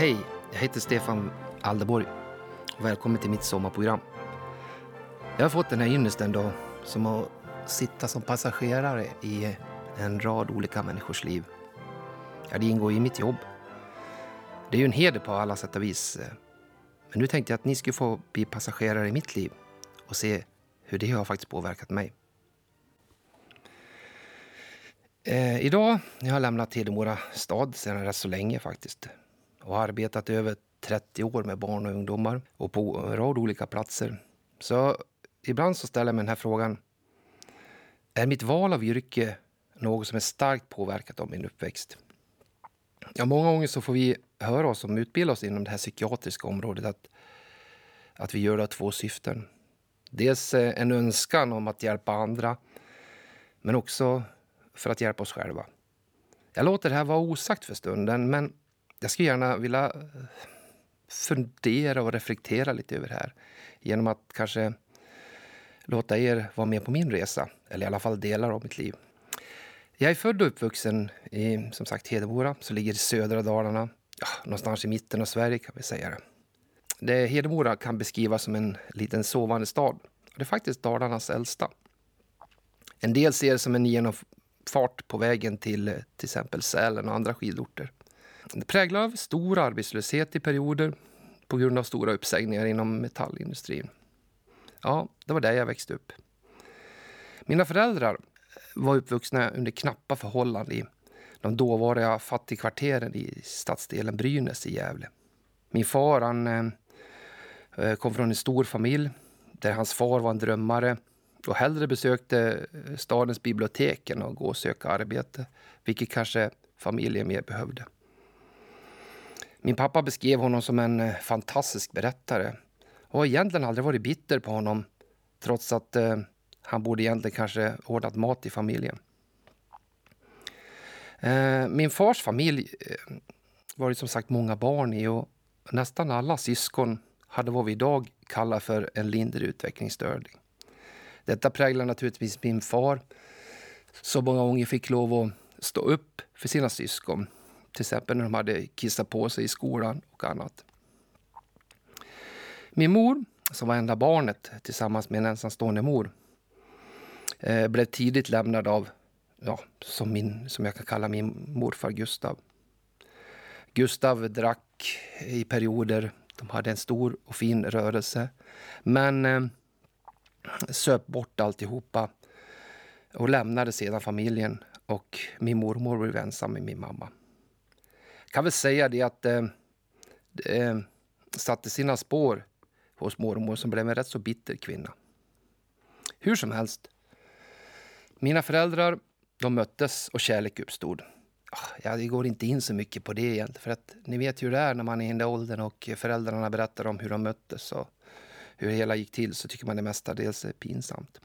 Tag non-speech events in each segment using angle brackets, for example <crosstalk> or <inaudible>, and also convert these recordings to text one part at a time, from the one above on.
Hej, jag heter Stefan Aldeborg och välkommen till mitt sommarprogram. Jag har fått den här ynnesten då som att sitta som passagerare i en rad olika människors liv. Ja, det ingår i mitt jobb. Det är ju en heder på alla sätt och vis. Men nu tänkte jag att ni skulle få bli passagerare i mitt liv och se hur det har faktiskt påverkat mig. Eh, idag jag har lämnat Hedemora stad sedan rätt så länge faktiskt och har arbetat över 30 år med barn och ungdomar och på en rad olika platser. Så ibland så ställer jag mig den här frågan. Är mitt val av yrke något som är starkt påverkat av min uppväxt? Ja, många gånger så får vi höra oss som utbildar oss inom det här psykiatriska området att, att vi gör det av två syften. Dels eh, en önskan om att hjälpa andra, men också för att hjälpa oss själva. Jag låter det här vara osagt för stunden, men jag skulle gärna vilja eh, fundera och reflektera lite över det här genom att kanske låta er vara med på min resa, eller i alla fall delar av mitt liv. Jag är född och uppvuxen i som sagt Hedemora, som ligger i södra Dalarna. Ja, någonstans i mitten av Sverige kan vi säga det. det Hedemora kan beskrivas som en liten sovande stad. Det är faktiskt Dalarnas äldsta. En del ser det som en genomfart på vägen till till exempel Sälen och andra skidorter. Präglad av stor arbetslöshet i perioder på grund av stora uppsägningar inom metallindustrin. Ja, det var där jag växte upp. Mina föräldrar var uppvuxna under knappa förhållanden i de dåvarande fattigkvarteren i stadsdelen Brynäs i Gävle. Min far han, eh, kom från en stor familj där hans far var en drömmare och hellre besökte eh, stadens bibliotek än att gå och söka arbete, vilket kanske familjen mer behövde. Min pappa beskrev honom som en eh, fantastisk berättare och har egentligen aldrig varit bitter på honom trots att eh, han borde egentligen kanske ordnat mat i familjen. Eh, min fars familj eh, var det som sagt många barn i och nästan alla syskon hade vad vi idag kallar för en lindrig utvecklingsstörning. Detta präglar naturligtvis min far som många gånger fick lov att stå upp för sina syskon till exempel när de hade kissat på sig i skolan och annat. Min mor, som var enda barnet tillsammans med en ensamstående mor, eh, blev tidigt lämnad av, ja, som, min, som jag kan kalla min morfar Gustav. Gustav drack i perioder. De hade en stor och fin rörelse. Men eh, söp bort alltihopa och lämnade sedan familjen. Och min mormor blev ensam med min mamma kan väl säga det att eh, det eh, satte sina spår hos mormor som blev en rätt så bitter kvinna. Hur som helst. Mina föräldrar de möttes och kärlek uppstod. Ah, Jag går inte in så mycket på det egentligen. För att ni vet hur det är när man är i den där åldern och föräldrarna berättar om hur de möttes och hur det hela gick till så tycker man det mestadels är pinsamt.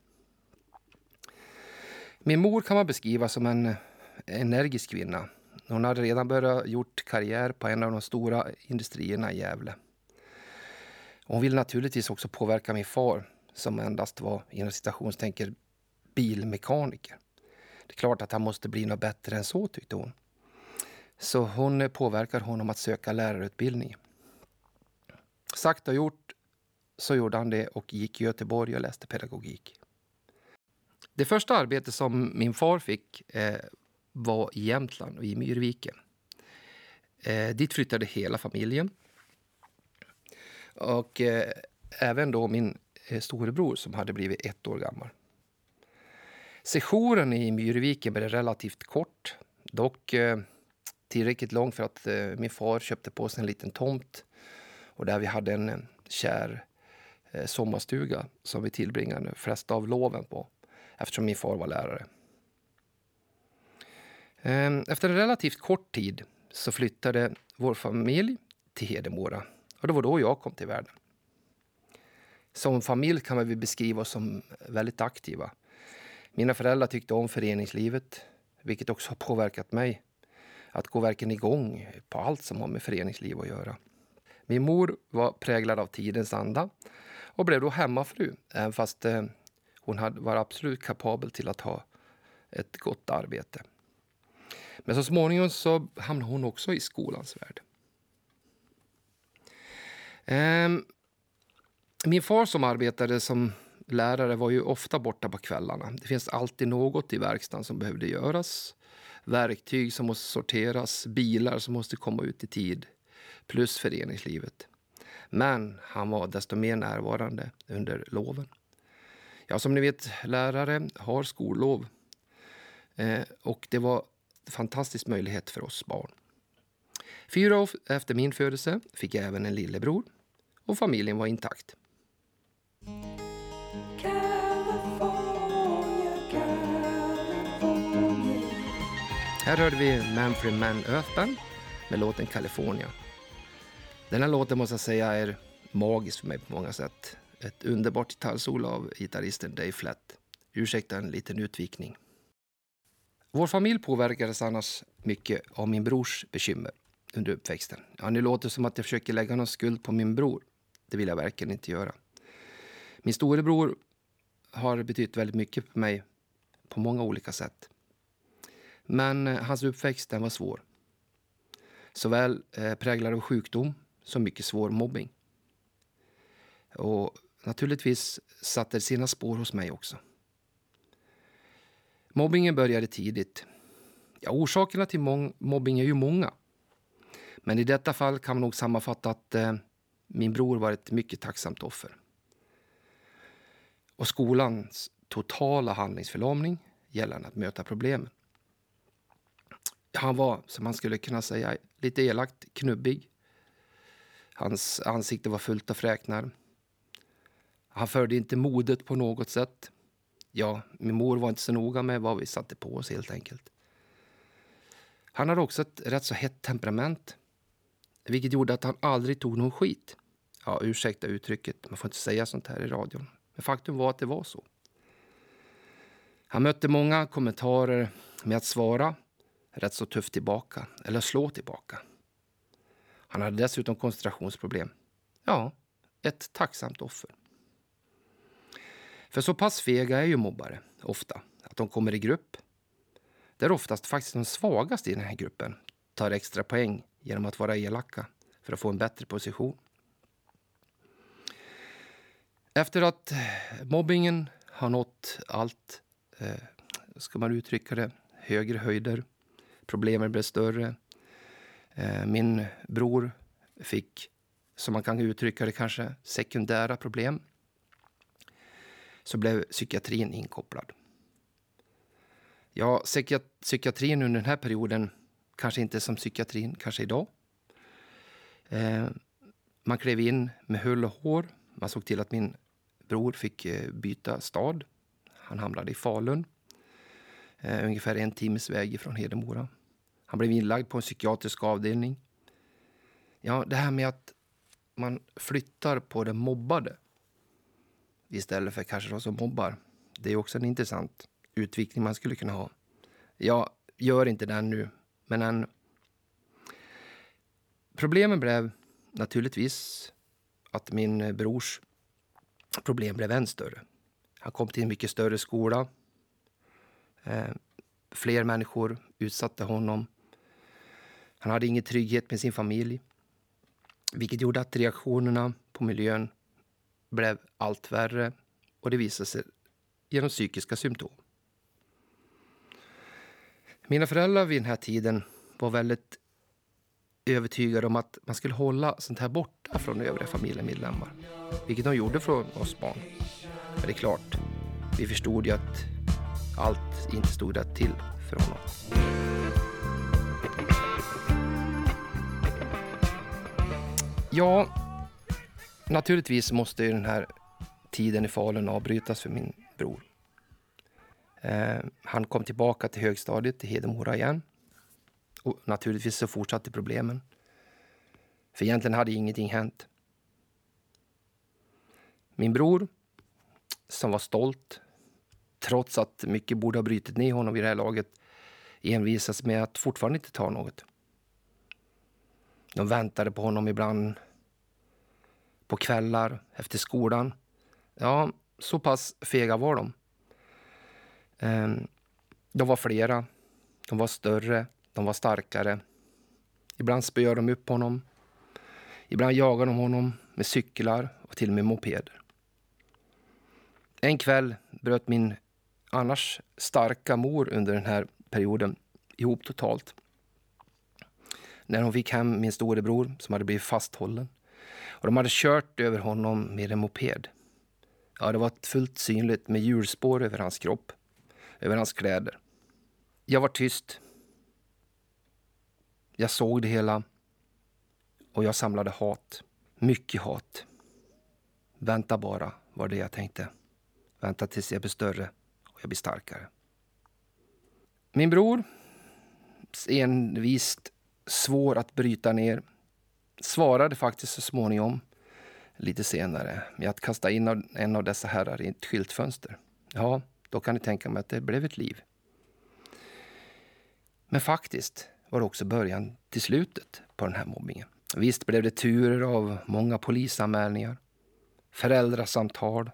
Min mor kan man beskriva som en eh, energisk kvinna hon hade redan börjat gjort karriär på en av de stora industrierna i Gävle. Hon ville naturligtvis också påverka min far som endast var inom citationstänker bilmekaniker. Det är klart att han måste bli något bättre än så tyckte hon. Så hon påverkade honom att söka lärarutbildning. Sagt och gjort så gjorde han det och gick i Göteborg och läste pedagogik. Det första arbetet som min far fick eh, var i Jämtland och i Myrviken. Eh, dit flyttade hela familjen. Och eh, även då min eh, storebror som hade blivit ett år gammal. Sessionen i Myrviken blev relativt kort. Dock eh, tillräckligt lång för att eh, min far köpte på sig en liten tomt. Och där vi hade en kär eh, sommarstuga som vi tillbringade de flesta av loven på. Eftersom min far var lärare. Ehm, efter en relativt kort tid så flyttade vår familj till Hedemora. Och det var då jag kom till världen. Som familj kan vi beskriva oss som väldigt aktiva. Mina föräldrar tyckte om föreningslivet, vilket också har påverkat mig. Att gå verkligen igång på allt som har med föreningsliv att göra. Min mor var präglad av tidens anda och blev då hemmafru, även fast eh, hon var absolut kapabel till att ha ett gott arbete. Men så småningom så hamnade hon också i skolans värld. Ehm, min far som arbetade som lärare var ju ofta borta på kvällarna. Det finns alltid något i verkstaden som behövde göras. Verktyg som måste sorteras, bilar som måste komma ut i tid, plus föreningslivet. Men han var desto mer närvarande under loven. Ja, som ni vet, lärare har skollov. Eh, och det var fantastisk möjlighet för oss barn. Fyra år efter min födelse fick jag även en lillebror och familjen var intakt. Här hörde vi Manfred Mann Earthband med låten California. Den här låten måste jag säga är magisk för mig på många sätt. Ett underbart gitarrsolo av gitarristen Dave Flatt. Ursäkta en liten utvikning. Vår familj påverkades annars mycket av min brors bekymmer under uppväxten. Ja, nu låter det som att jag försöker lägga någon skuld på min bror. Det vill jag verkligen inte göra. Min storebror har betytt väldigt mycket för mig på många olika sätt. Men eh, hans uppväxt den var svår. Såväl eh, präglad av sjukdom som mycket svår mobbing. Och naturligtvis satte det sina spår hos mig också. Mobbingen började tidigt. Ja, orsakerna till mobbing är ju många. Men i detta fall kan man nog sammanfatta att eh, min bror var ett mycket tacksamt offer. Och skolans totala handlingsförlamning gällande att möta problemen. Han var, som man skulle kunna säga, lite elakt knubbig. Hans ansikte var fullt av fräknar. Han förde inte modet på något sätt. Ja, min mor var inte så noga med vad vi satte på oss helt enkelt. Han hade också ett rätt så hett temperament. Vilket gjorde att han aldrig tog någon skit. Ja, ursäkta uttrycket, man får inte säga sånt här i radion. Men faktum var att det var så. Han mötte många kommentarer med att svara rätt så tufft tillbaka, eller slå tillbaka. Han hade dessutom koncentrationsproblem. Ja, ett tacksamt offer. För så pass fega är ju mobbare ofta att de kommer i grupp där oftast faktiskt de svagaste i den här gruppen tar extra poäng genom att vara elaka för att få en bättre position. Efter att eh, mobbingen har nått allt, eh, ska man uttrycka det, högre höjder. Problemen blev större. Eh, min bror fick, som man kan uttrycka det, kanske sekundära problem. Så blev psykiatrin inkopplad. Ja, psykiatrin under den här perioden kanske inte som psykiatrin kanske idag. Eh, man klev in med hull och hår. Man såg till att min bror fick eh, byta stad. Han hamnade i Falun, eh, ungefär en timmes väg från Hedemora. Han blev inlagd på en psykiatrisk avdelning. Ja, det här med att man flyttar på den mobbade istället för kanske de som mobbar. Det är också en intressant utvikning man skulle kunna ha. Jag gör inte den nu, men en... Problemen blev naturligtvis att min brors problem blev än större. Han kom till en mycket större skola. Eh, fler människor utsatte honom. Han hade ingen trygghet med sin familj. Vilket gjorde att reaktionerna på miljön blev allt värre och det visade sig genom psykiska symptom. Mina föräldrar vid den här tiden var väldigt övertygade om att man skulle hålla sånt här borta från övriga familjemedlemmar. Vilket de gjorde från oss barn. Men det är klart, vi förstod ju att allt inte stod rätt till för honom. Ja, naturligtvis måste ju den här tiden i Falun avbrytas för min bror. Eh, han kom tillbaka till högstadiet i Hedemora igen. Och naturligtvis så fortsatte problemen. För egentligen hade ingenting hänt. Min bror, som var stolt, trots att mycket borde ha brutit ner honom vid det här laget, envisas med att fortfarande inte ta något. De väntade på honom ibland på kvällar efter skolan. Ja, så pass fega var de. Ehm, de var flera, de var större, de var starkare. Ibland spöade de upp honom. Ibland jagade de honom med cyklar och till och med mopeder. En kväll bröt min annars starka mor under den här perioden ihop totalt. När hon fick hem min storebror som hade blivit fasthållen. Och de hade kört över honom med en moped. Ja, det var fullt synligt med hjulspår över hans kropp, över hans kläder. Jag var tyst. Jag såg det hela och jag samlade hat. Mycket hat. Vänta bara, var det jag tänkte. Vänta tills jag blir större och jag blir starkare. Min bror, envist svår att bryta ner, svarade faktiskt så småningom lite senare med att kasta in en av dessa herrar i ett skyltfönster. Ja, då kan ni tänka mig att det blev ett liv. Men faktiskt var det också början till slutet på den här mobbningen. Visst blev det turer av många polisanmälningar, föräldrasamtal.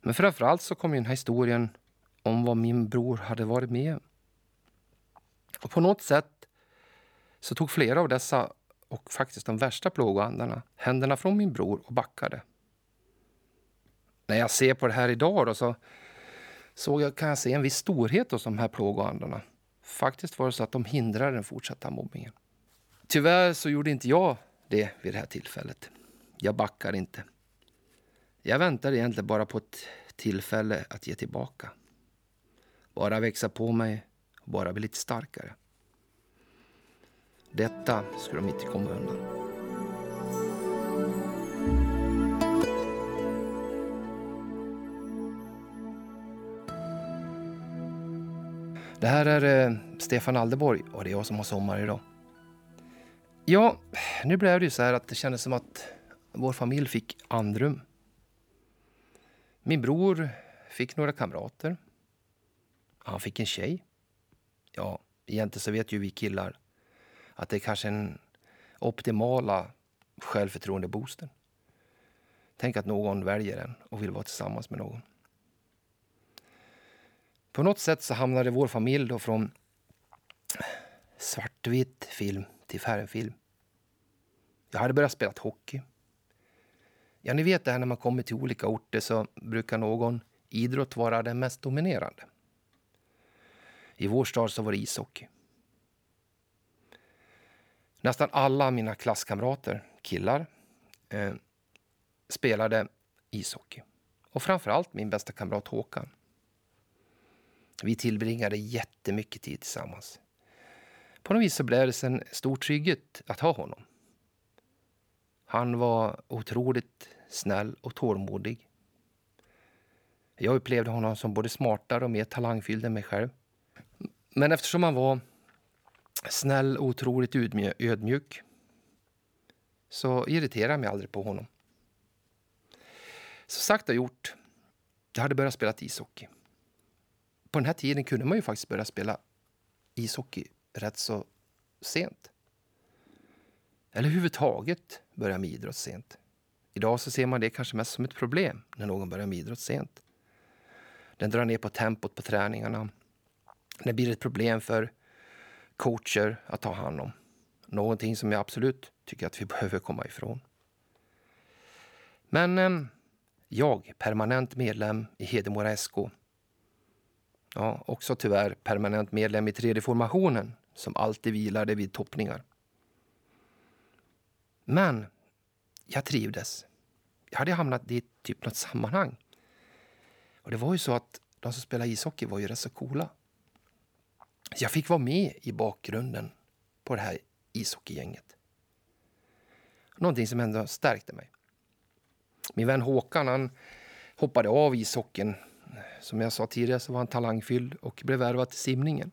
Men framförallt så kom ju den här historien om vad min bror hade varit med Och på något sätt så tog flera av dessa och faktiskt de värsta plågoandarna händerna från min bror och backade. När jag ser på det här idag då, så såg jag, kan jag se en viss storhet hos de här plågoandarna. Faktiskt var det så att de hindrade den fortsatta mobbningen. Tyvärr så gjorde inte jag det vid det här tillfället. Jag backar inte. Jag väntade egentligen bara på ett tillfälle att ge tillbaka. Bara växa på mig och bara bli lite starkare. Detta skulle de inte komma undan. Det här är eh, Stefan Aldeborg och det är jag som har sommar idag. Ja, nu blev det ju så här att det kändes som att vår familj fick andrum. Min bror fick några kamrater. Han fick en tjej. Ja, egentligen så vet ju vi killar att det är kanske den optimala självförtroende-boosten. Tänk att någon väljer en och vill vara tillsammans med någon. På något sätt så hamnade vår familj då från svartvit film till färgfilm. Jag hade börjat spela hockey. Ja, ni vet det här när man kommer till olika orter så brukar någon idrott vara den mest dominerande. I vår stad så var det ishockey. Nästan alla mina klasskamrater, killar, eh, spelade ishockey. Och framförallt min bästa kamrat Håkan. Vi tillbringade jättemycket tid tillsammans. På något vis så blev det en stor trygghet att ha honom. Han var otroligt snäll och tålmodig. Jag upplevde honom som både smartare och mer talangfylld än mig själv. Men eftersom han var snäll otroligt ödmjuk så irriterade jag mig aldrig på honom. Så sagt och gjort. Jag hade börjat spela ishockey. På den här tiden kunde man ju faktiskt börja spela ishockey rätt så sent. Eller överhuvudtaget börja med idrott sent. Idag så ser man det kanske mest som ett problem när någon börjar med idrott sent. Den drar ner på tempot på träningarna. Det blir ett problem för coacher att ta hand om. Någonting som jag absolut tycker att vi <laughs> behöver komma ifrån. Men eh, jag, permanent medlem i Hedemora SK. Ja, också tyvärr permanent medlem i tredje formationen som alltid vilade vid toppningar. Men jag trivdes. Jag hade hamnat i typ något sammanhang. Och det var ju så att de som spelade ishockey var ju rätt så coola. Jag fick vara med i bakgrunden på det här ishockeygänget. Någonting som ändå stärkte mig. Min vän Håkan han hoppade av ishockeyn. Som jag sa tidigare så var han talangfylld och blev värvad till simningen.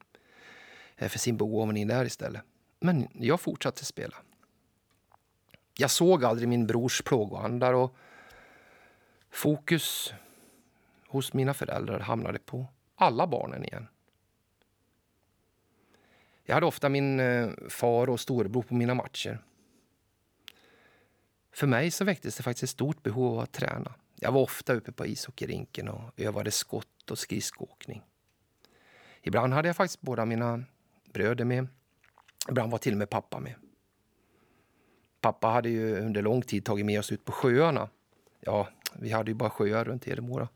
Eh, för sin begåvning där istället. Men jag fortsatte spela. Jag såg aldrig min brors plågoandar och fokus hos mina föräldrar hamnade på alla barnen igen. Jag hade ofta min eh, far och storebror på mina matcher. För mig så väcktes det faktiskt ett stort behov av att träna. Jag var ofta uppe på ishockeyrinken och övade skott och skridskoåkning. Ibland hade jag faktiskt båda mina bröder med. Ibland var till och med pappa med. Pappa hade ju under lång tid tagit med oss ut på sjöarna. Ja, vi hade ju bara sjöar runt Hedemora.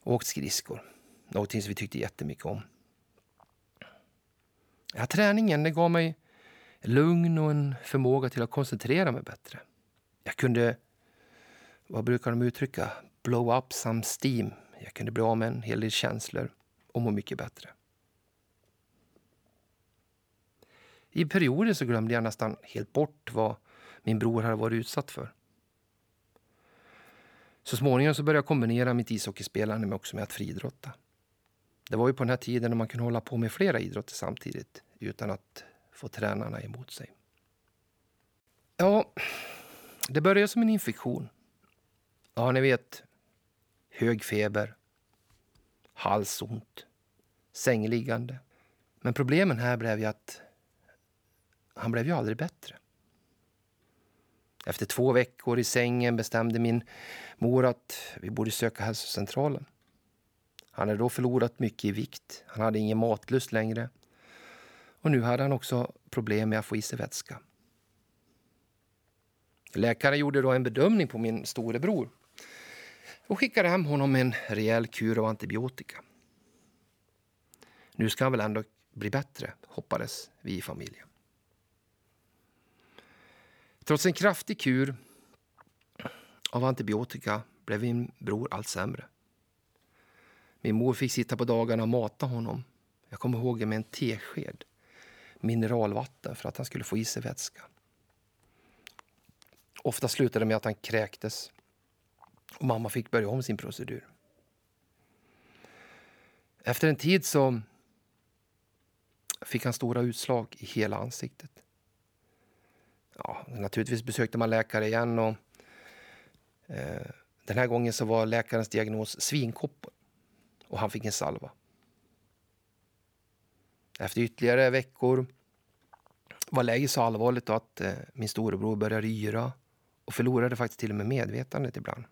Och åkt skridskor. Någonting som vi tyckte jättemycket om. Ja, träningen det gav mig lugn och en förmåga till att koncentrera mig bättre. Jag kunde, vad brukar de uttrycka, blow up some steam. Jag kunde bli av med en hel del känslor och må mycket bättre. I perioder så glömde jag nästan helt bort vad min bror hade varit utsatt för. Så småningom så började jag kombinera mitt ishockeyspelande med också med att friidrotta. Det var ju på den här tiden när man kunde hålla på med flera idrotter samtidigt utan att få tränarna emot sig. Ja, det började som en infektion. Ja, ni vet. Hög feber, halsont, sängliggande. Men problemen här blev ju att han blev ju aldrig bättre. Efter två veckor i sängen bestämde min mor att vi borde söka hälsocentralen. Han hade då förlorat mycket i vikt. Han hade ingen matlust längre. Och nu hade han också problem med att få i sig vätska. Läkaren gjorde då en bedömning på min storebror och skickade hem honom med en rejäl kur av antibiotika. Nu ska han väl ändå bli bättre, hoppades vi i familjen. Trots en kraftig kur av antibiotika blev min bror allt sämre. Min mor fick sitta på dagarna och mata honom. Jag kommer ihåg det med en tesked mineralvatten för att han skulle få i sig vätska. Ofta slutade det med att han kräktes och mamma fick börja om sin procedur. Efter en tid så fick han stora utslag i hela ansiktet. Ja, naturligtvis besökte man läkare igen och eh, den här gången så var läkarens diagnos svinkoppor och han fick en salva. Efter ytterligare veckor var läget så allvarligt att eh, min storebror började yra och förlorade faktiskt till och med medvetandet ibland.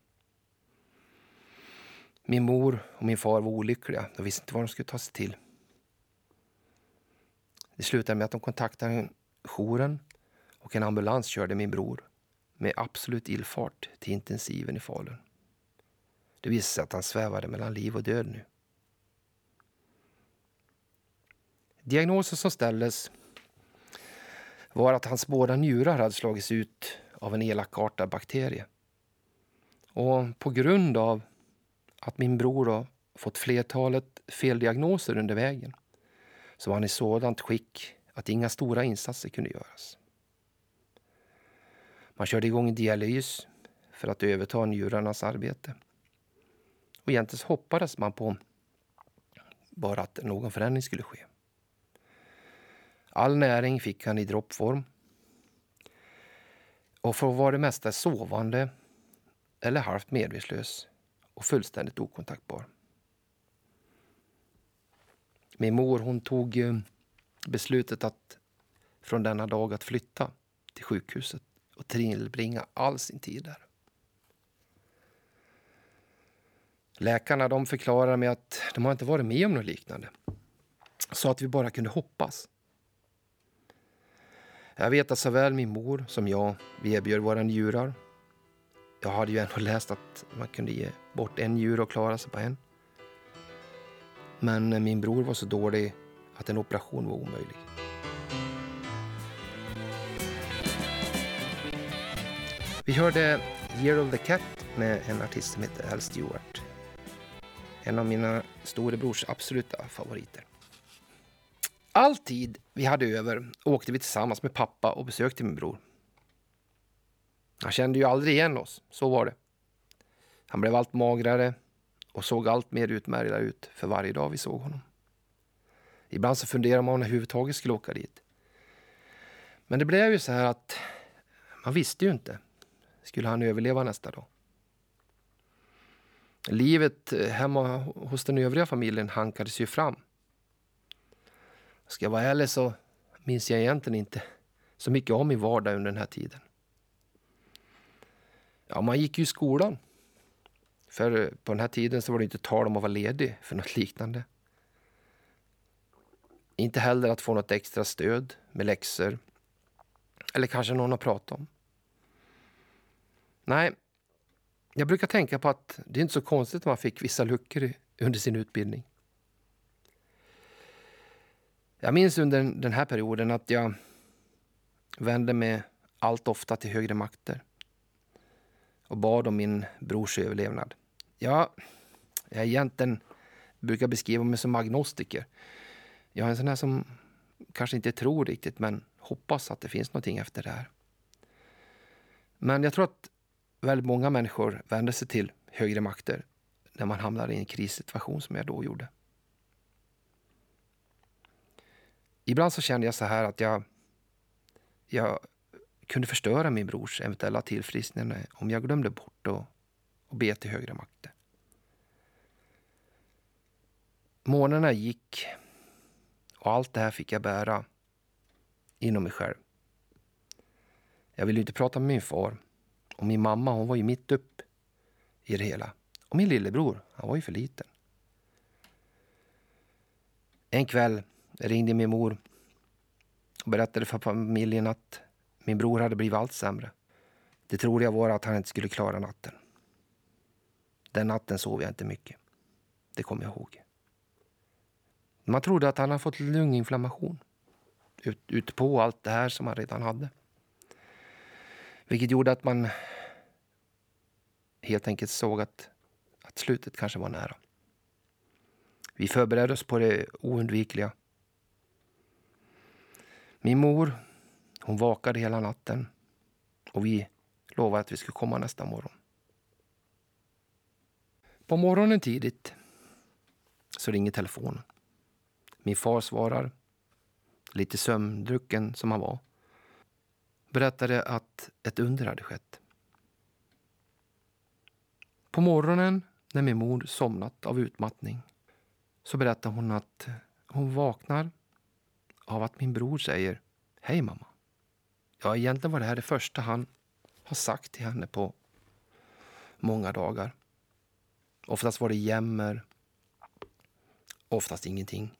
Min mor och min far var olyckliga. De visste inte vad de skulle ta sig till. Det slutade med att de kontaktade jouren och en ambulans körde min bror med absolut illfart till intensiven i Falun. Det visade sig att han svävade mellan liv och död nu. Diagnosen som ställdes var att hans båda njurar hade slagits ut av en elakartad bakterie. Och på grund av att min bror då fått flertalet feldiagnoser under vägen så var han i sådant skick att inga stora insatser kunde göras. Man körde igång dialys för att överta njurarnas arbete. Och egentligen hoppades man på bara att någon förändring skulle ske. All näring fick han i droppform. Och för att vara det mesta sovande eller halvt medvetslös och fullständigt okontaktbar. Min mor hon tog eh, beslutet att från denna dag att flytta till sjukhuset och tillbringa all sin tid där. Läkarna de förklarade mig att de har inte varit med om något liknande. Så att vi bara kunde hoppas. Jag vet att såväl min mor som jag, vi erbjöd våra njurar. Jag hade ju ändå läst att man kunde ge bort en njure och klara sig på en. Men min bror var så dålig att en operation var omöjlig. Vi hörde Year of the Cat med en artist som heter Al Stewart. En av mina storebrors absoluta favoriter. All tid vi hade över åkte vi tillsammans med pappa och besökte min bror. Han kände ju aldrig igen oss, så var det. Han blev allt magrare och såg allt mer utmärglad ut för varje dag vi såg honom. Ibland så funderade man om han överhuvudtaget skulle åka dit. Men det blev ju så här att man visste ju inte. Skulle han överleva nästa dag? Livet hemma hos den övriga familjen hankades ju fram. Ska jag vara ärlig så minns jag egentligen inte så mycket om min vardag under den här tiden. Ja, man gick ju i skolan. För på den här tiden så var det inte tal om att vara ledig för något liknande. Inte heller att få något extra stöd med läxor Eller kanske någon att prata om. Nej, jag brukar tänka på att det är inte så konstigt att man fick vissa luckor under sin utbildning. Jag minns under den här perioden att jag vände mig allt ofta till högre makter och bad om min brors överlevnad. Jag, jag egentligen brukar beskriva mig som agnostiker. Jag är en sån här som kanske inte tror riktigt, men hoppas att det finns någonting efter det här. Men jag tror att väldigt många människor vänder sig till högre makter när man hamnar i en krissituation som jag då gjorde. Ibland så kände jag så här att jag, jag kunde förstöra min brors eventuella tillfrisknande om jag glömde bort att, och be till högre makter. Månaderna gick och allt det här fick jag bära inom mig själv. Jag ville inte prata med min far. Och min mamma hon var ju mitt upp i det hela. Och min lillebror, han var ju för liten. En kväll ringde min mor och berättade för familjen att min bror hade blivit allt sämre. Det troliga var att han inte skulle klara natten. Den natten sov jag inte mycket. Det kommer jag ihåg. Man trodde att han hade fått lunginflammation ut, ut på allt det här som han redan hade. Vilket gjorde att man helt enkelt såg att, att slutet kanske var nära. Vi förberedde oss på det oundvikliga. Min mor hon vakade hela natten och vi lovade att vi skulle komma nästa morgon. På morgonen tidigt så ringer telefonen. Min far svarar, lite sömndrucken som han var, berättade att ett under hade skett. På morgonen när min mor somnat av utmattning så berättar hon att hon vaknar av att min bror säger Hej mamma. Ja, egentligen var det här det första han har sagt till henne på många dagar. Oftast var det jämmer, oftast ingenting.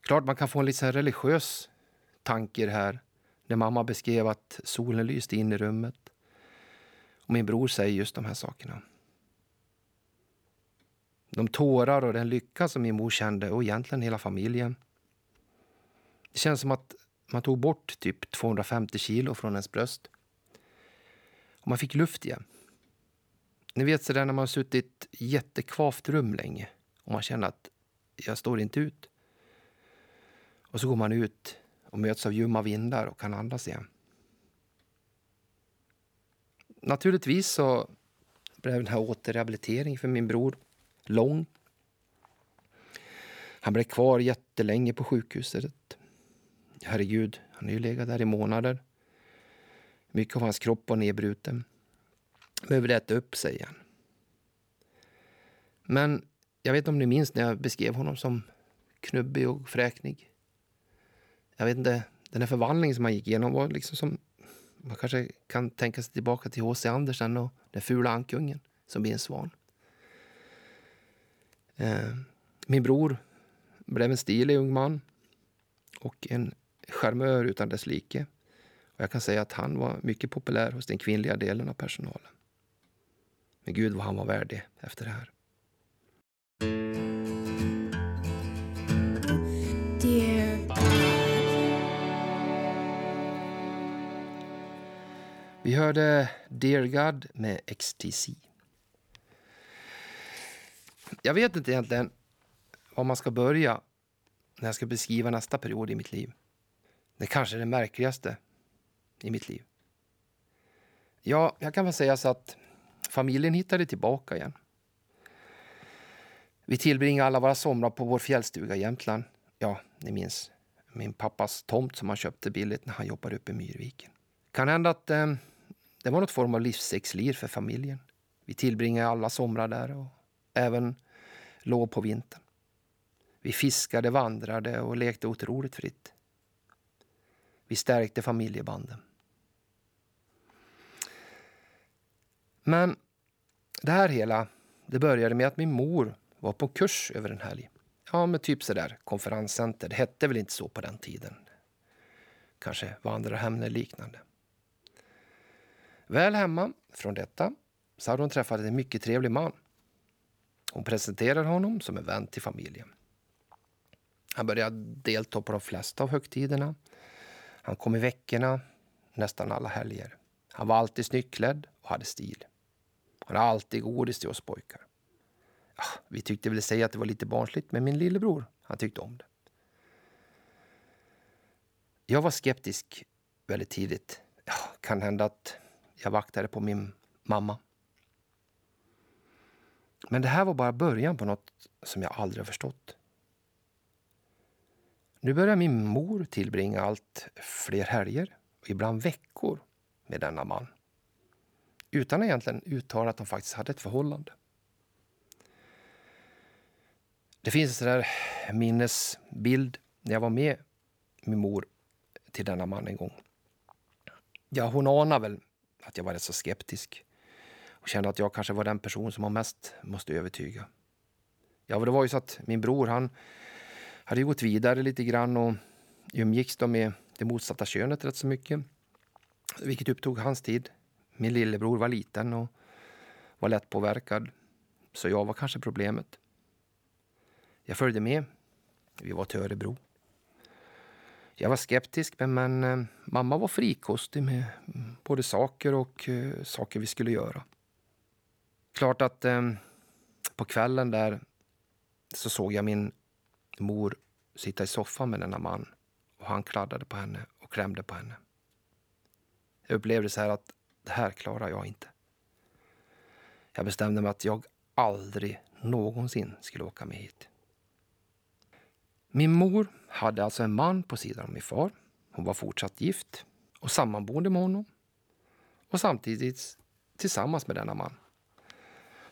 Klart man kan få en lite religiös tanke här när mamma beskrev att solen lyste in i rummet. Och min bror säger just de här sakerna. De tårar och den lycka som min mor kände och egentligen hela familjen. Det känns som att man tog bort typ 250 kilo från ens bröst. Och man fick luft igen. Ni vet sådär när man har suttit i ett jättekvavt rum länge och man känner att jag står inte ut. Och så går man ut och möts av ljumma vindar och kan andas igen. Naturligtvis så blev den här återrehabiliteringen för min bror lång. Han blev kvar jättelänge på sjukhuset. Herregud, han har ju legat där i månader. Mycket av hans kropp var nedbruten. Behövde äta upp, sig igen. Men jag vet inte om ni minns när jag beskrev honom som knubbig och fräknig. Jag vet inte, den här förvandlingen som han gick igenom var liksom som... Man kanske kan tänka sig tillbaka till H.C. Andersen och den fula ankungen som blir en svan. Eh, min bror blev en stilig ung man och en charmör utan dess like. Och jag kan säga att han var mycket populär hos den kvinnliga delen av personalen. Men gud vad han var värdig efter det här. Vi hörde Dear God med XTC. Jag vet inte egentligen var man ska börja när jag ska beskriva nästa period i mitt liv. Det kanske är det märkligaste i mitt liv. Ja, jag kan väl säga så att familjen hittade tillbaka igen. Vi tillbringade alla våra somrar på vår fjällstuga i Jämtland. Ja, ni minns min pappas tomt som han köpte billigt när han jobbade uppe i Myrviken. Kan hända att eh, det var något form av livsexlir för familjen. Vi tillbringade alla somrar där och även lov på vintern. Vi fiskade, vandrade och lekte otroligt fritt. Vi stärkte familjebanden. Men det här hela, det började med att min mor var på kurs över en helg. Ja, med typ sådär konferenscenter. Det hette väl inte så på den tiden. kanske vandrarhem eller liknande. Väl hemma från detta så hade hon träffat en mycket trevlig man. Hon presenterade honom som en vän till familjen. Han började delta på de flesta av högtiderna. Han kom i veckorna, nästan alla helger. Han var alltid snyggt klädd och hade stil. Han hade alltid godis till oss pojkar. Ja, vi tyckte väl säga att det var lite barnsligt, men min lillebror, han tyckte om det. Jag var skeptisk väldigt tidigt. Ja, kan hända att jag vaktade på min mamma. Men det här var bara början på något som jag aldrig har förstått. Nu börjar min mor tillbringa allt fler helger och ibland veckor med denna man. Utan att egentligen uttala att de faktiskt hade ett förhållande. Det finns en sån där minnesbild när jag var med min mor till denna man en gång. Ja, hon anar väl att jag var rätt så skeptisk och kände att jag kanske var den person som man mest måste övertyga. Ja, det var ju så att min bror, han hade ju gått vidare lite grann och umgicks då med det motsatta könet rätt så mycket. Vilket upptog hans tid. Min lillebror var liten och var lätt påverkad. Så jag var kanske problemet. Jag följde med. Vi var till Örebro. Jag var skeptisk, men, men eh, mamma var frikostig med mm, både saker och uh, saker vi skulle göra. Klart att um, på kvällen där så såg jag min mor sitta i soffan med denna man och han kladdade på henne och klämde på henne. Jag upplevde så här att det här klarar jag inte. Jag bestämde mig att jag aldrig någonsin skulle åka med hit. Min mor hade alltså en man på sidan av min far. Hon var fortsatt gift och sammanboende med honom och samtidigt tillsammans med denna man.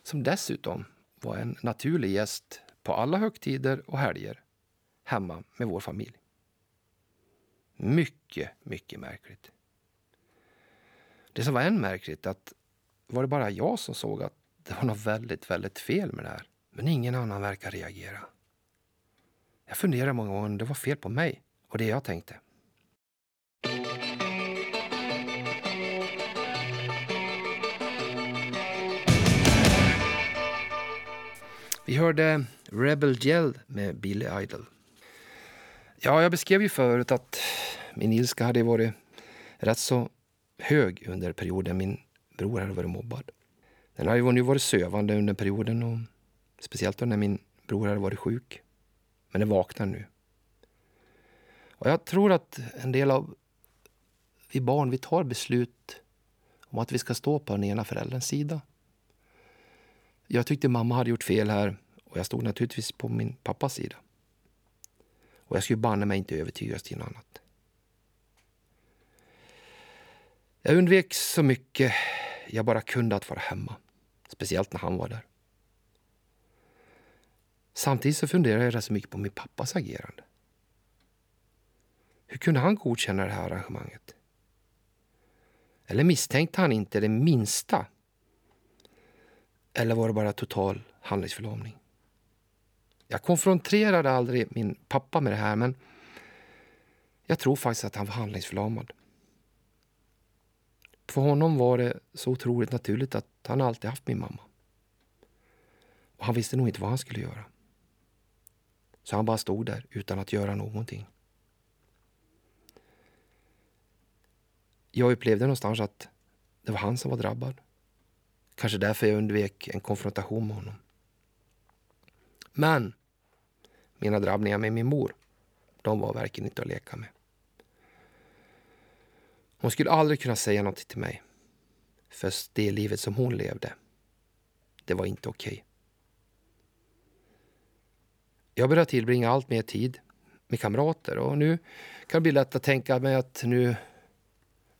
Som dessutom var en naturlig gäst på alla högtider och helger hemma med vår familj. Mycket, mycket märkligt. Det som var än märkligt att var det bara jag som såg att det var något väldigt, väldigt fel med det här. Men ingen annan verkar reagera. Jag funderade många gånger om det var fel på mig och det jag tänkte. Vi hörde Rebel Gel med Billy Idol. Ja, jag beskrev ju förut att min ilska hade varit rätt så hög under perioden min bror hade varit mobbad. Den har ju nu varit sövande under perioden och speciellt när min bror hade varit sjuk. Men den vaknar nu. Och jag tror att en del av vi barn, vi tar beslut om att vi ska stå på den ena förälderns sida. Jag tyckte mamma hade gjort fel här och jag stod naturligtvis på min pappas sida. Och jag skulle banne mig inte övertygas till något annat. Jag undvek så mycket jag bara kunde att vara hemma. Speciellt när han var där. Samtidigt så funderar jag rätt så mycket på min pappas agerande. Hur kunde han godkänna det här arrangemanget? Eller misstänkte han inte det minsta? Eller var det bara total handlingsförlamning? Jag konfronterade aldrig min pappa med det här, men jag tror faktiskt att han var handlingsförlamad. För honom var det så otroligt naturligt att han alltid haft min mamma. Och han visste nog inte vad han skulle göra. Så han bara stod där utan att göra någonting. Jag upplevde någonstans att det var han som var drabbad. Kanske därför jag undvek en konfrontation med honom. Men mina drabbningar med min mor, de var verkligen inte att leka med. Hon skulle aldrig kunna säga något till mig. För det livet som hon levde, det var inte okej. Jag började tillbringa allt mer tid med kamrater och nu kan det bli lätt att tänka mig att nu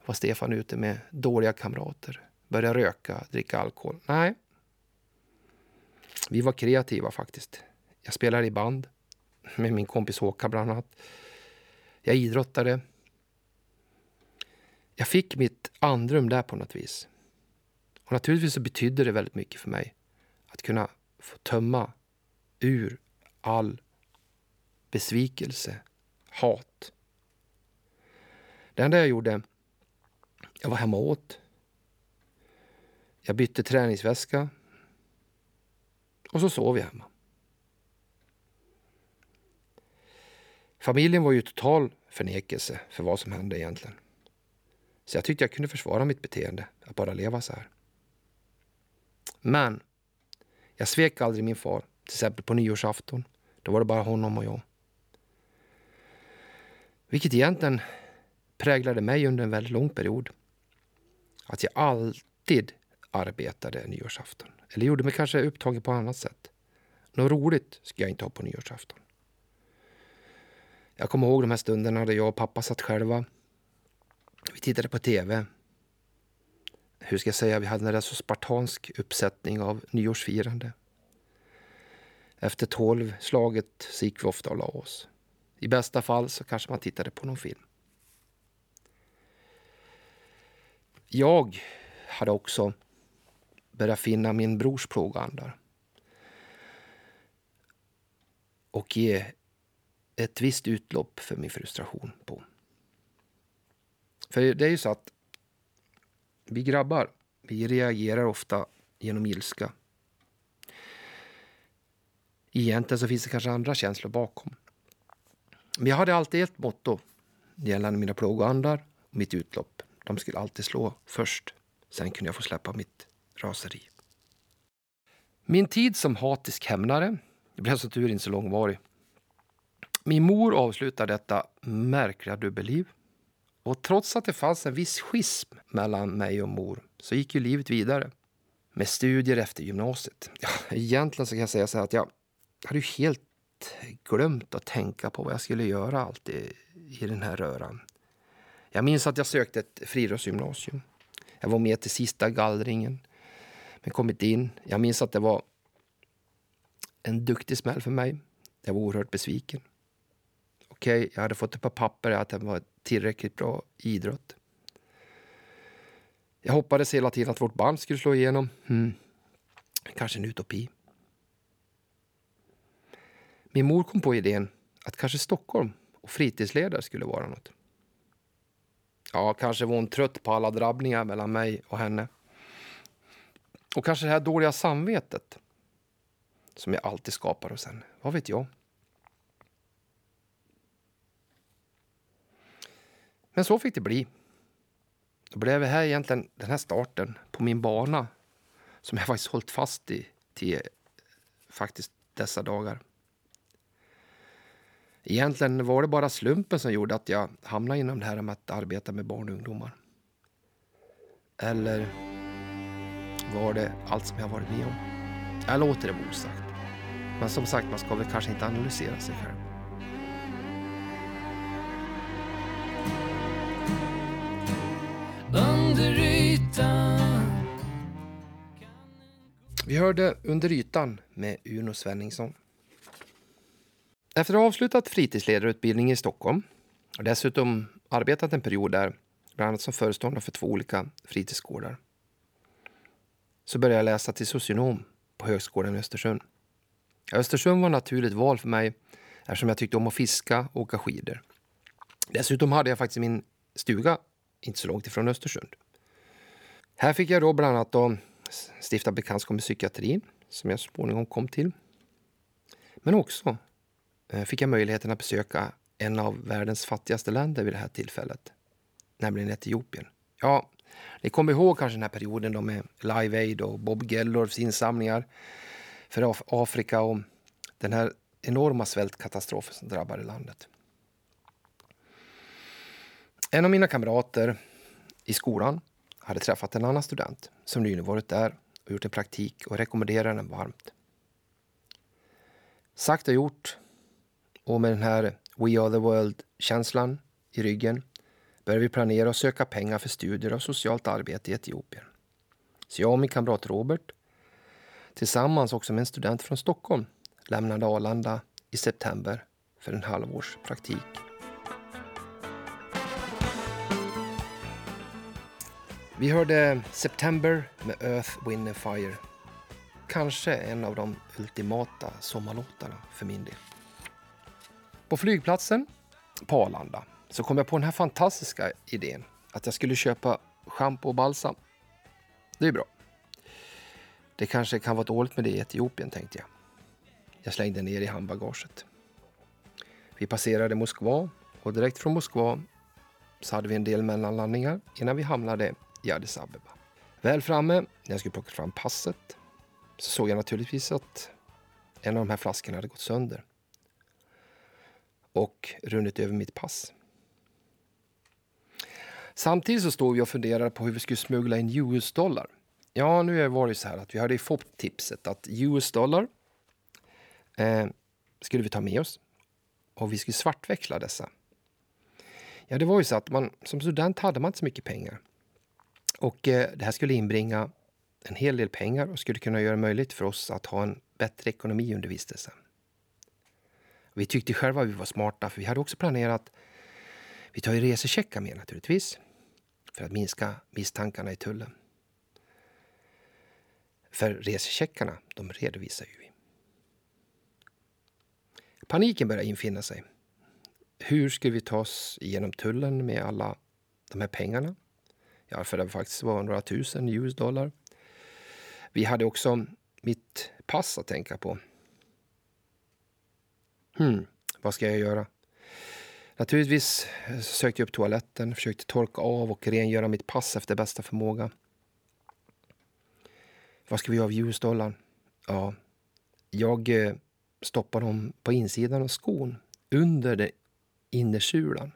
var Stefan ute med dåliga kamrater. Börja röka, dricka alkohol. Nej. Vi var kreativa faktiskt. Jag spelade i band med min kompis Håkan bland annat. Jag idrottade. Jag fick mitt andrum där på något vis. Och naturligtvis så betydde det väldigt mycket för mig att kunna få tömma ur all besvikelse, hat. Det enda jag gjorde, jag var hemma och åt. Jag bytte träningsväska. Och så sov jag hemma. Familjen var ju total förnekelse för vad som hände egentligen. Så jag tyckte jag kunde försvara mitt beteende, att bara leva så här. Men jag svek aldrig min far, till exempel på nyårsafton. Då var det bara honom och jag. Vilket egentligen präglade mig under en väldigt lång period. Att jag alltid arbetade nyårsafton. Eller gjorde mig kanske upptagen på annat sätt. Något roligt skulle jag inte ha på nyårsafton. Jag kommer ihåg de här stunderna där jag och pappa satt själva. Vi tittade på tv. Hur ska jag säga, vi hade en rätt så spartansk uppsättning av nyårsfirande. Efter tolv slaget så gick vi ofta och la oss. I bästa fall så kanske man tittade på någon film. Jag hade också börjat finna min brors plågoandar. Och ge ett visst utlopp för min frustration på. För det är ju så att vi grabbar, vi reagerar ofta genom ilska. Egentligen så finns det kanske andra känslor bakom. Men jag hade alltid ett motto gällande mina plågoandar och mitt utlopp. De skulle alltid slå först. Sen kunde jag få släppa mitt raseri. Min tid som hatisk hämnare blev så tur inte så långvarig. Min mor avslutade detta märkliga dubbelliv. Och trots att det fanns en viss schism mellan mig och mor så gick ju livet vidare. Med studier efter gymnasiet. Ja, egentligen så kan jag säga så här att jag hade ju helt glömt att tänka på vad jag skulle göra alltid i den här röran. Jag minns att jag sökte ett friidrottsgymnasium. Jag var med till sista gallringen, men kom inte in. Jag minns att det var en duktig smäll för mig. Jag var oerhört besviken. Okej, okay, jag hade fått ett par papper att det var tillräckligt bra idrott. Jag hoppades hela tiden att vårt band skulle slå igenom. Hmm. Kanske en utopi. Min mor kom på idén att kanske Stockholm och fritidsledare skulle vara något. Ja, kanske var hon trött på alla drabbningar mellan mig och henne. Och kanske det här dåliga samvetet som jag alltid skapar hos henne. Vad vet jag? Men så fick det bli. Då blev det här egentligen den här starten på min bana som jag faktiskt hållit fast i till faktiskt dessa dagar. Egentligen var det bara slumpen som gjorde att jag hamnade inom det här med att arbeta med barn och ungdomar. Eller var det allt som jag varit med om? Jag låter det vara osagt. Men som sagt, man ska väl kanske inte analysera sig själv. Vi hörde Under ytan med Uno Svenningsson. Efter att ha avslutat fritidsledarutbildning i Stockholm och dessutom arbetat en period där, bland annat som föreståndare för två olika fritidsgårdar, så började jag läsa till socionom på Högskolan i Östersund. Östersund var ett naturligt val för mig eftersom jag tyckte om att fiska och åka skidor. Dessutom hade jag faktiskt min stuga inte så långt ifrån Östersund. Här fick jag då bland annat då stifta bekantskap med psykiatrin som jag så småningom kom till. Men också Eh, fick jag möjligheten att besöka en av världens fattigaste länder vid det här tillfället, nämligen Etiopien. Ja, ni kommer ihåg kanske den här perioden då med Live Aid och Bob Geldorfs insamlingar för Afrika och den här enorma svältkatastrofen som drabbade landet. En av mina kamrater i skolan hade träffat en annan student som nyligen varit där och gjort en praktik och rekommenderade den varmt. Sagt och gjort och med den här We are the world-känslan i ryggen började vi planera och söka pengar för studier och socialt arbete i Etiopien. Så jag och min kamrat Robert, tillsammans också med en student från Stockholm, lämnade Arlanda i september för en halvårs praktik. Vi hörde September med Earth, Wind and Fire. Kanske en av de ultimata sommarlåtarna för min del. På flygplatsen på Arlanda så kom jag på den här fantastiska idén att jag skulle köpa schampo och balsam. Det är bra. Det kanske kan vara dåligt med det i Etiopien, tänkte jag. Jag slängde ner i handbagaget. Vi passerade Moskva och direkt från Moskva så hade vi en del mellanlandningar innan vi hamnade i Addis Abeba. Väl framme, när jag skulle plocka fram passet, så såg jag naturligtvis att en av de här flaskorna hade gått sönder och runnit över mitt pass. Samtidigt så stod vi och funderade på hur vi skulle smuggla in US-dollar. Ja, nu var det så här att vi hade fått tipset att US-dollar eh, skulle vi ta med oss och vi skulle svartväxla dessa. Ja, det var ju så att man som student hade man inte så mycket pengar. Och eh, det här skulle inbringa en hel del pengar och skulle kunna göra det möjligt för oss att ha en bättre ekonomi under vistelsen. Vi tyckte själva att vi var smarta, för vi hade också planerat vi tar ju resecheckar med naturligtvis för att minska misstankarna i tullen. För resecheckarna, de redovisar ju vi. Paniken börjar infinna sig. Hur skulle vi ta oss igenom tullen med alla de här pengarna? Ja, för det faktiskt var några tusen US-dollar. Vi hade också mitt pass att tänka på. Hmm, vad ska jag göra? Naturligtvis eh, sökte jag upp toaletten, försökte torka av och rengöra mitt pass efter bästa förmåga. Vad ska vi göra av ljusdollarn? Ja, jag eh, stoppade dem på insidan av skon, under den innersulan.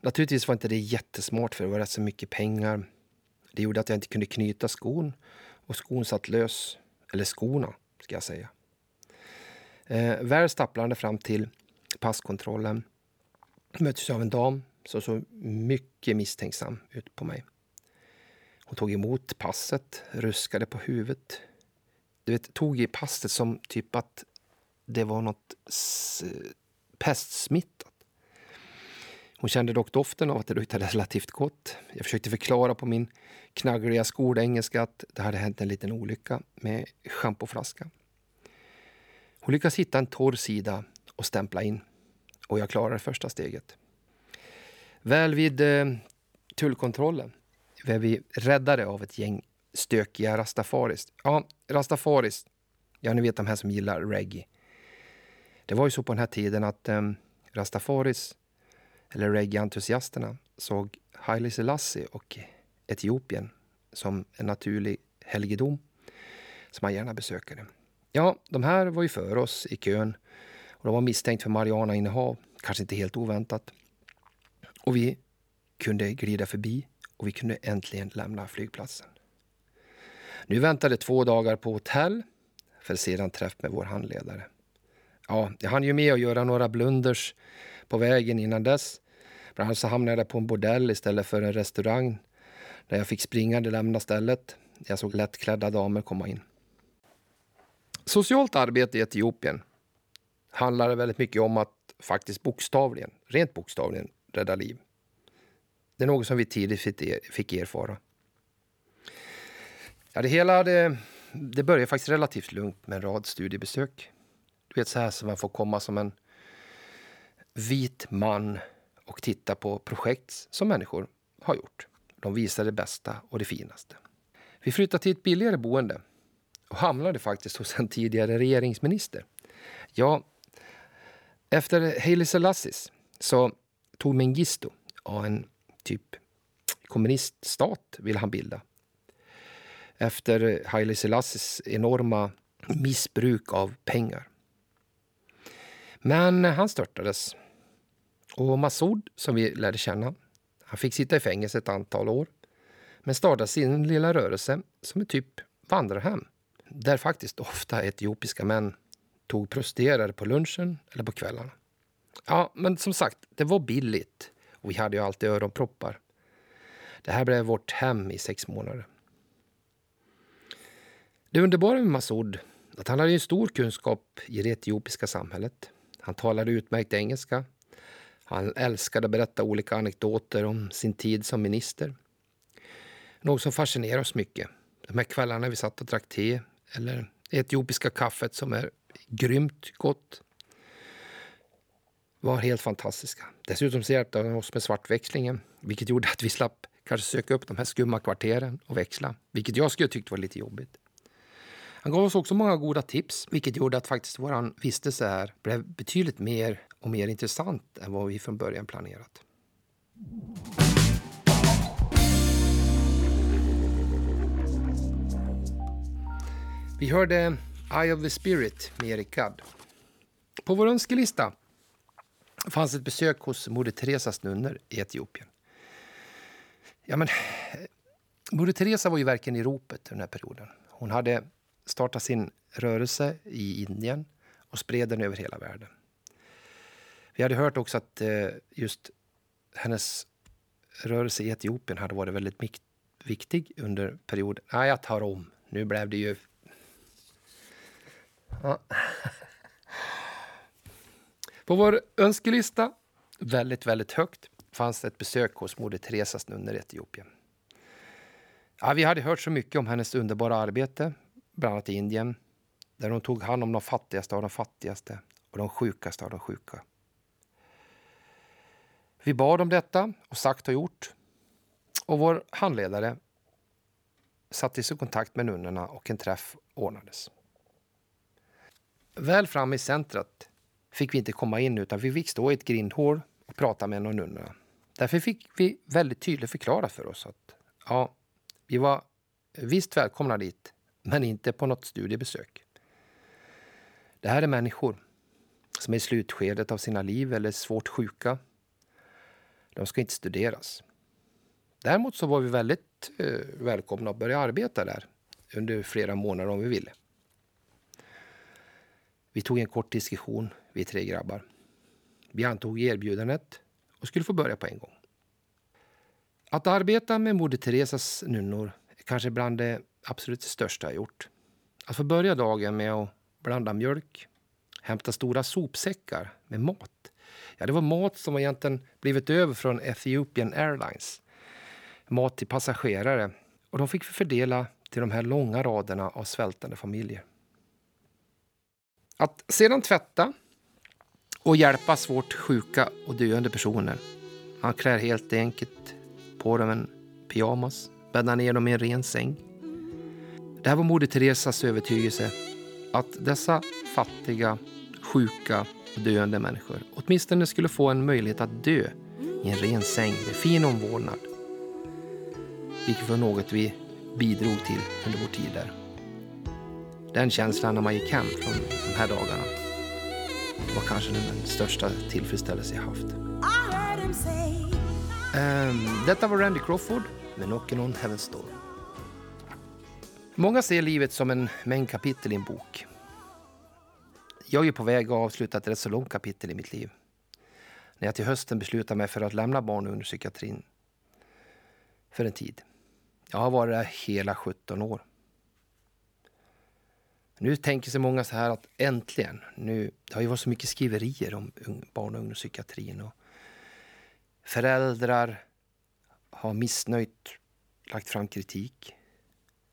Naturligtvis var inte det jättesmart för det var rätt så mycket pengar. Det gjorde att jag inte kunde knyta skon och skon satt lös. Eller skorna, ska jag säga. Eh, väl stapplande fram till passkontrollen möttes jag av en dam som såg mycket misstänksam ut på mig. Hon tog emot passet, ruskade på huvudet. Du vet, tog i passet som typ att det var något pestsmittat. Hon kände dock doften av att det luktade relativt gott. Jag försökte förklara på min knaggliga skolengelska att det hade hänt en liten olycka med schampoflaska. Hon lyckas hitta en torr sida och stämpla in och jag klarar första steget. Väl vid eh, tullkontrollen är vi räddade av ett gäng stökiga rastafaris. Ja, rastafaris, ja ni vet de här som gillar reggae. Det var ju så på den här tiden att eh, rastafaris, eller reggae-entusiasterna, såg Haile Selassie och Etiopien som en naturlig helgedom som man gärna besökade. Ja, de här var ju för oss i kön och de var misstänkt för marijuanainnehav, kanske inte helt oväntat. Och vi kunde glida förbi och vi kunde äntligen lämna flygplatsen. Nu väntade två dagar på hotell för sedan träff med vår handledare. Ja, jag hann ju med att göra några blunders på vägen innan dess. Bland annat så hamnade jag på en bordell istället för en restaurang där jag fick springande lämna stället. Jag såg lättklädda damer komma in. Socialt arbete i Etiopien handlar väldigt mycket om att faktiskt bokstavligen, rent bokstavligen, rädda liv. Det är något som vi tidigt fick erfara. Ja, det hela det, det började faktiskt relativt lugnt med en rad studiebesök. Du vet så här som man får komma som en vit man och titta på projekt som människor har gjort. De visar det bästa och det finaste. Vi flyttade till ett billigare boende och hamnade faktiskt hos en tidigare regeringsminister. Ja, efter Haile Selassie så tog Mengistu, en typ kommuniststat ville han bilda. Efter Haile Selassies enorma missbruk av pengar. Men han störtades. Och Massoud, som vi lärde känna, han fick sitta i fängelse ett antal år men startade sin lilla rörelse som ett typ vandrarhem där faktiskt ofta etiopiska män tog prostituerade på lunchen eller på kvällarna. Ja, men som sagt, det var billigt och vi hade ju alltid öronproppar. Det här blev vårt hem i sex månader. Det underbara med Masoud att han hade en stor kunskap i det etiopiska samhället. Han talade utmärkt engelska. Han älskade att berätta olika anekdoter om sin tid som minister. Något som fascinerade oss mycket. De här kvällarna vi satt och drack te eller det etiopiska kaffet som är grymt gott. var helt fantastiska. Dessutom så hjälpte han oss med svartväxlingen, vilket gjorde att vi slapp kanske söka upp de här skumma kvarteren och växla, vilket jag skulle tyckt var lite jobbigt. Han gav oss också många goda tips, vilket gjorde att faktiskt vår vistelse här blev betydligt mer och mer intressant än vad vi från början planerat. Vi hörde Eye of the Spirit med Erik Gadd. På vår önskelista fanns ett besök hos Moder Teresas nunnor i Etiopien. Ja, men, Moder Teresa var ju verkligen i ropet den här perioden. Hon hade startat sin rörelse i Indien och spred den över hela världen. Vi hade hört också att eh, just hennes rörelse i Etiopien hade varit väldigt viktig under perioden... Nej, jag tar om. Nu blev det ju... Ja. På vår önskelista, väldigt, väldigt högt, fanns ett besök hos Moder Teresas nunnor i Etiopien. Ja, vi hade hört så mycket om hennes underbara arbete, bland annat i Indien, där hon tog hand om de fattigaste av de fattigaste och de sjukaste av de sjuka. Vi bad om detta och sagt och gjort. Och vår handledare sattes i kontakt med nunnorna och en träff ordnades. Väl framme i centret fick vi inte komma in utan vi fick stå i ett grindhål och prata med en av nunnorna. Därför fick vi väldigt tydligt förklarat för oss att ja, vi var visst välkomna dit, men inte på något studiebesök. Det här är människor som är i slutskedet av sina liv eller svårt sjuka. De ska inte studeras. Däremot så var vi väldigt eh, välkomna att börja arbeta där under flera månader om vi ville. Vi tog en kort diskussion, vi tre grabbar. Vi antog erbjudandet och skulle få börja på en gång. Att arbeta med Moder Teresas nunnor är kanske bland det absolut största jag gjort. Att få börja dagen med att blanda mjölk, hämta stora sopsäckar med mat. Ja, det var mat som egentligen blivit över från Ethiopian Airlines. Mat till passagerare. Och de fick fördela till de här långa raderna av svältande familjer. Att sedan tvätta och hjälpa svårt sjuka och döende personer. Han klär helt enkelt på dem en pyjamas, bäddar ner dem i en ren säng. Det här var Moder Teresas övertygelse att dessa fattiga, sjuka och döende människor åtminstone skulle få en möjlighet att dö i en ren säng med fin omvårdnad. Vilket var något vi bidrog till under vår tid där. Den känslan när man gick hem från de här dagarna var kanske den största tillfredsställelse jag haft. Um, detta var Randy Crawford med Knockin' on Heaven's Door. Många ser livet som en mängd kapitel i en bok. Jag är på väg att avsluta ett rätt så långt kapitel i mitt liv. När jag till hösten beslutar mig för att lämna barn under psykiatrin. för en tid. Jag har varit där hela 17 år. Nu tänker sig många så här att äntligen, nu, det har ju varit så mycket skriverier om barn och ungdomspsykiatrin och föräldrar har missnöjt lagt fram kritik.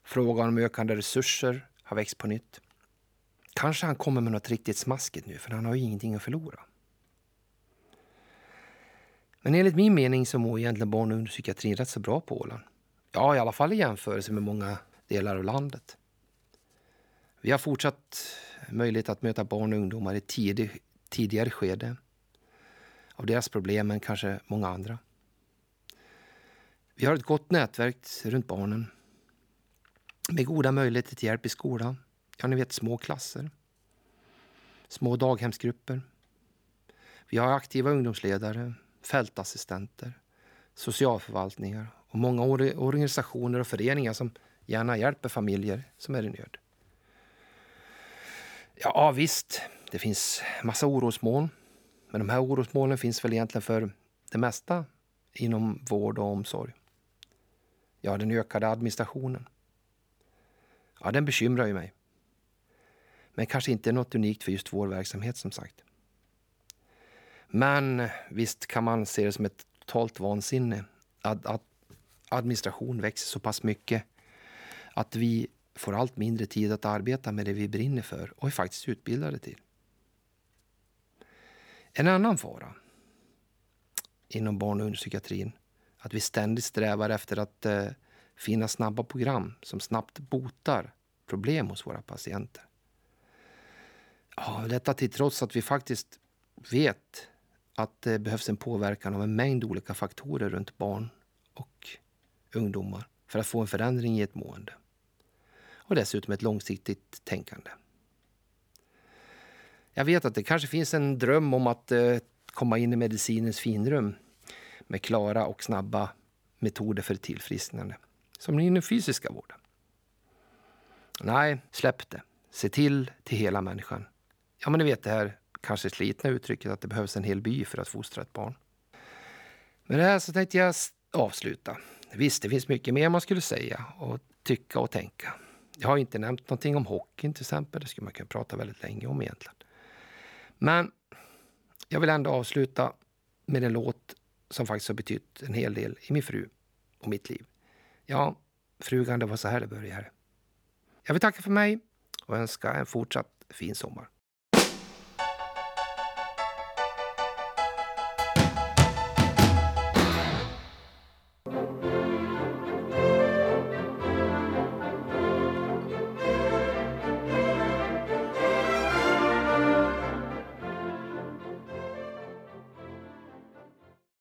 Frågan om ökande resurser har växt på nytt. Kanske han kommer med något riktigt smaskigt nu, för han har ju ingenting att förlora. Men enligt min mening så mår egentligen barn och ungdomspsykiatrin rätt så bra på Åland. Ja, i alla fall i jämförelse med många delar av landet. Vi har fortsatt möjlighet att möta barn och ungdomar i tidig, tidigare skede av deras problem än kanske många andra. Vi har ett gott nätverk runt barnen med goda möjligheter till hjälp i skolan. Ja, ni vet små klasser, små daghemsgrupper. Vi har aktiva ungdomsledare, fältassistenter, socialförvaltningar och många organisationer och föreningar som gärna hjälper familjer som är i nöd. Ja, visst, det finns massa orosmoln. Men de här orosmolnen finns väl egentligen för det mesta inom vård och omsorg. Ja, den ökade administrationen. Ja, den bekymrar ju mig. Men kanske inte något unikt för just vår verksamhet som sagt. Men visst kan man se det som ett totalt vansinne att, att administration växer så pass mycket att vi får allt mindre tid att arbeta med det vi brinner för och är faktiskt utbildade till. En annan fara inom barn och ungdomspsykiatrin att vi ständigt strävar efter att eh, finna snabba program som snabbt botar problem hos våra patienter. Ja, detta till trots att vi faktiskt vet att det behövs en påverkan av en mängd olika faktorer runt barn och ungdomar för att få en förändring i ett mående. Och dessutom ett långsiktigt tänkande. Jag vet att det kanske finns en dröm om att eh, komma in i medicinens finrum med klara och snabba metoder för tillfrisknande, som i den fysiska vården. Nej, släpp det. Se till till hela människan. Ja, men ni vet det här kanske slitna uttrycket att det behövs en hel by för att fostra ett barn. Med det här så tänkte jag avsluta. Visst, det finns mycket mer man skulle säga och tycka och tänka. Jag har inte nämnt någonting om hockeyn till exempel. Det skulle man kunna prata väldigt länge om egentligen. Men jag vill ändå avsluta med en låt som faktiskt har betytt en hel del i min fru och mitt liv. Ja, frugan, det var så här det började. Jag vill tacka för mig och önska en fortsatt fin sommar.